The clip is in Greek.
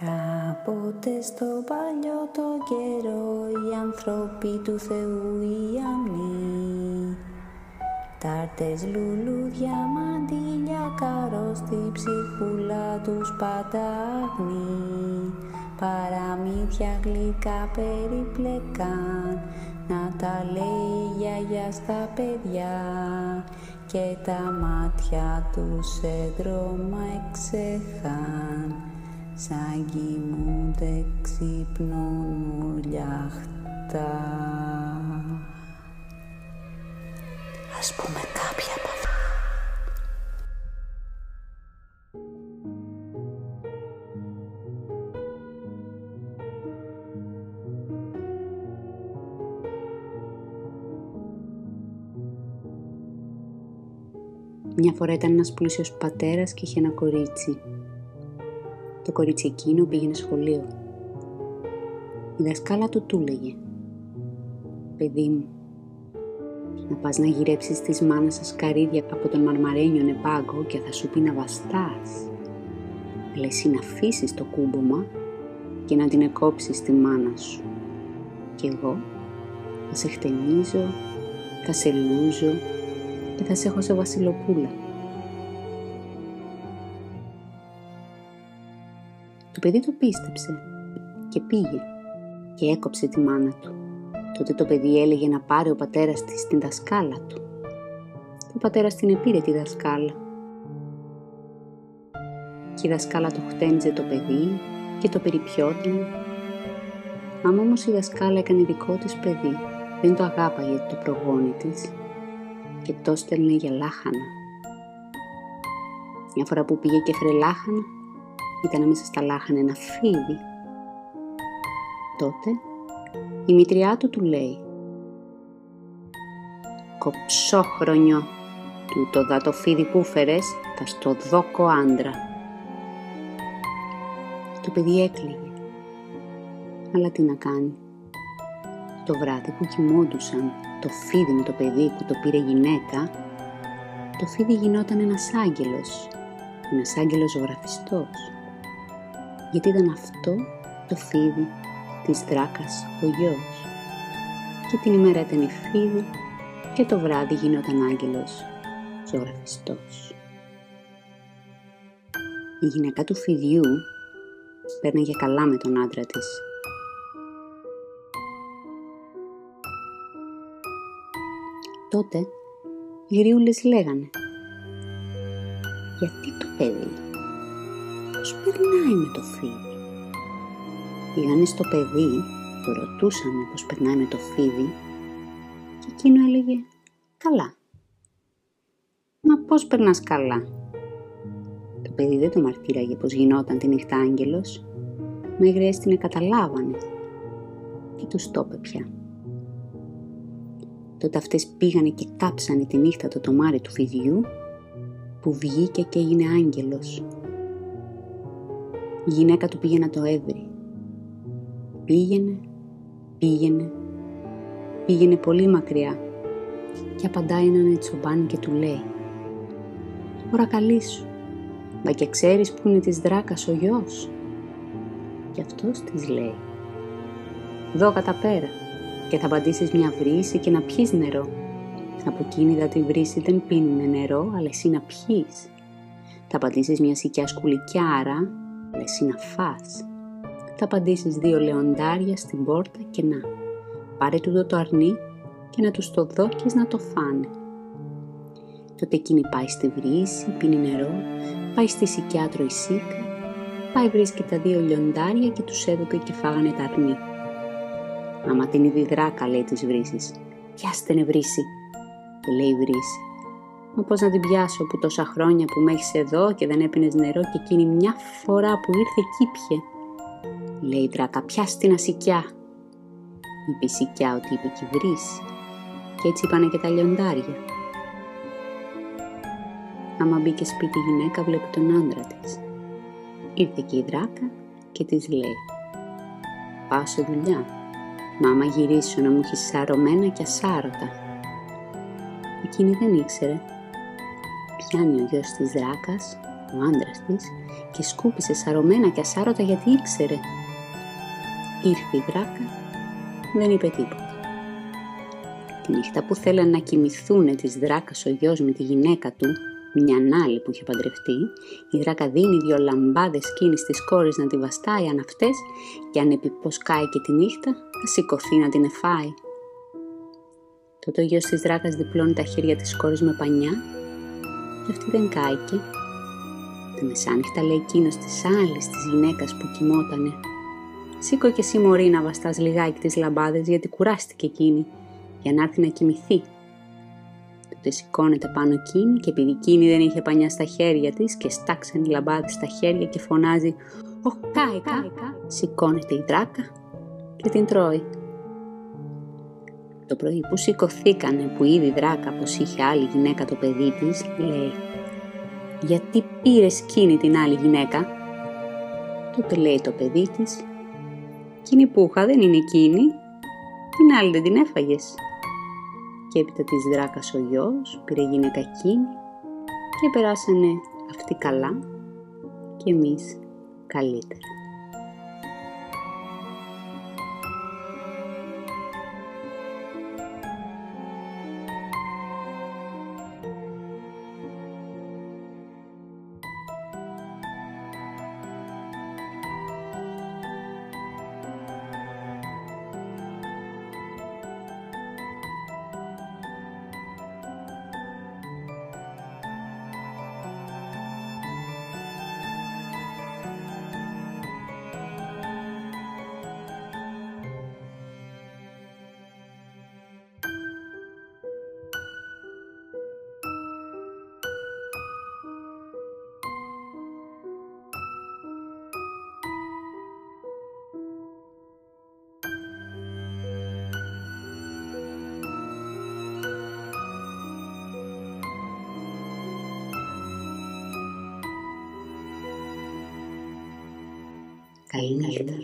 Κάποτε στο παλιό το καιρό οι άνθρωποι του Θεού οι αμνοί Τάρτες, λουλούδια, μαντήλια, καρό στη ψυχούλα τους πατάγνει. Παραμύθια γλυκά περιπλεκάν να τα λέει η γιαγιά στα παιδιά. Και τα μάτια τους σε δρόμα εξεχάν σαν κοιμούνται ξυπνούν ουλιαχτά. Ας πούμε κάποια από αυτά. Μια φορά ήταν ένας πλούσιος πατέρας και είχε ένα κορίτσι. Το κορίτσι εκείνο πήγαινε σχολείο. Η δασκάλα του του έλεγε «Παιδί μου, να πας να γυρέψεις της μάνας σας καρύδια από τον μαρμαρένιο νεπάγκο και θα σου πει να βαστάς. Αλλά εσύ να αφήσεις το κούμπομα και να την εκόψεις τη μάνα σου. Και εγώ θα σε χτενίζω, θα σε λούζω και θα σε έχω σε βασιλοπούλα. Το παιδί το πίστεψε και πήγε και έκοψε τη μάνα του. Τότε το παιδί έλεγε να πάρει ο πατέρας της την δασκάλα του. Και ο πατέρας την επήρε τη δασκάλα. Και η δασκάλα το χτένιζε το παιδί και το περιπιόταν. Άμα όμως η δασκάλα έκανε δικό της παιδί, δεν το αγάπαγε το προγόνι της και το στέλνε για λάχανα. Μια φορά που πήγε και έφερε λάχανα, ήταν μέσα στα λάχανα ένα φίδι. Τότε η μητριά του του λέει «Κοψόχρονιο, του το δα το φίδι που φέρες, θα στο δόκο άντρα». Το παιδί έκλαιγε. Αλλά τι να κάνει. Το βράδυ που κοιμόντουσαν το φίδι με το παιδί που το πήρε γυναίκα, το φίδι γινόταν ένας άγγελος, ένας άγγελος ζωγραφιστός. Γιατί ήταν αυτό το φίδι της δράκας ο γιος. Και την ημέρα ήταν η φίδι και το βράδυ γινόταν άγγελος ζωγραφιστός. Η γυναίκα του φιδιού παίρναγε καλά με τον άντρα της Τότε οι γριούλες λέγανε «Γιατί το παιδί, πώς περνάει με το φίδι». Πήγανε στο παιδί, το ρωτούσανε πώς περνάει με το φίδι και εκείνο έλεγε «Καλά». «Μα πώς περνάς καλά». Το παιδί δεν το μαρτύραγε πως γινόταν τη νύχτα άγγελος, μέχρι έστεινε καταλάβανε και τους το πια. Τότε αυτές πήγανε και κάψανε τη νύχτα το τομάρι του φιδιού που βγήκε και έγινε άγγελος. Η γυναίκα του πήγε να το έβρει. Πήγαινε, πήγαινε, πήγαινε πολύ μακριά και απαντάει έναν ετσομπάνι και του λέει «Ωρα καλή σου, μα και ξέρεις που είναι της δράκας ο γιος» και αυτός της λέει «Δω κατά πέρα» και θα απαντήσεις μια βρύση και να πιείς νερό. Από εκείνη θα τη βρύση δεν πίνουνε νερό, αλλά εσύ να πιείς. Θα απαντήσεις μια σικιά σκουλικιάρα, αλλά εσύ να φας. Θα απαντήσεις δύο λεοντάρια στην πόρτα και να. Πάρε τούτο το αρνί και να τους το δώκεις να το φάνε. Τότε εκείνη πάει στη βρύση, πίνει νερό, πάει στη σικιά τρώει σίκα, πάει βρίσκει τα δύο λιοντάρια και τους έδωκε και φάγανε τα αρνί. Άμα την είδη δράκα, λέει της βρύσης. Πιάστε ne βρύση. Και λέει η βρύση. Μα πώς να την πιάσω που τόσα χρόνια που με έχεις εδώ και δεν έπινες νερό και εκείνη μια φορά που ήρθε κύπιε. Λέει η δράκα, πιάστε την ασικιά. Είπε η σικιά ότι είπε και η βρύση. Και έτσι είπανε και τα λιοντάρια. Άμα μπήκε σπίτι η γυναίκα βλέπει τον άντρα της. Ήρθε και η δράκα και της λέει «Πάω σε δουλειά, Μα άμα γυρίσω να μου έχεις σαρωμένα και ασάρωτα. Εκείνη δεν ήξερε. Πιάνει ο γιος της δράκας ο άντρας της, και σκούπισε σαρωμένα και ασάρωτα γιατί ήξερε. Ήρθε η δράκα, δεν είπε τίποτα. Τη νύχτα που θέλαν να κοιμηθούν της δράκας ο γιος με τη γυναίκα του, μια άλλη που είχε παντρευτεί, η δράκα δίνει δυο λαμπάδες σκήνης της κόρης να τη βαστάει αν αυτές και αν επιποσκάει και τη νύχτα θα σηκωθεί να την εφάει. Τότε ο γιος της δράκας διπλώνει τα χέρια της κόρης με πανιά και αυτή δεν κάηκε. Τα μεσάνυχτα λέει εκείνος της άλλης της γυναίκας που κοιμότανε. Σήκω και εσύ μωρή να βαστάς λιγάκι τις λαμπάδες γιατί κουράστηκε εκείνη για να έρθει να κοιμηθεί. Τότε σηκώνεται πάνω εκείνη και επειδή εκείνη δεν είχε πανιά στα χέρια της και στάξαν οι λαμπάδες στα χέρια και φωνάζει «Ω, κάηκα!» Σηκώνεται η δράκα και την τρώει. Το πρωί που σηκωθήκανε που είδη δράκα πως είχε άλλη γυναίκα το παιδί της, λέει «Γιατί πήρες εκείνη την άλλη γυναίκα» Τότε λέει το παιδί της «Εκείνη που είχα δεν είναι εκείνη, την άλλη δεν την έφαγες» και έπειτα της δράκας ο γιος πήρε γυναίκα εκείνη και περάσανε αυτοί καλά και εμείς καλύτερα. Καλή νύχτα.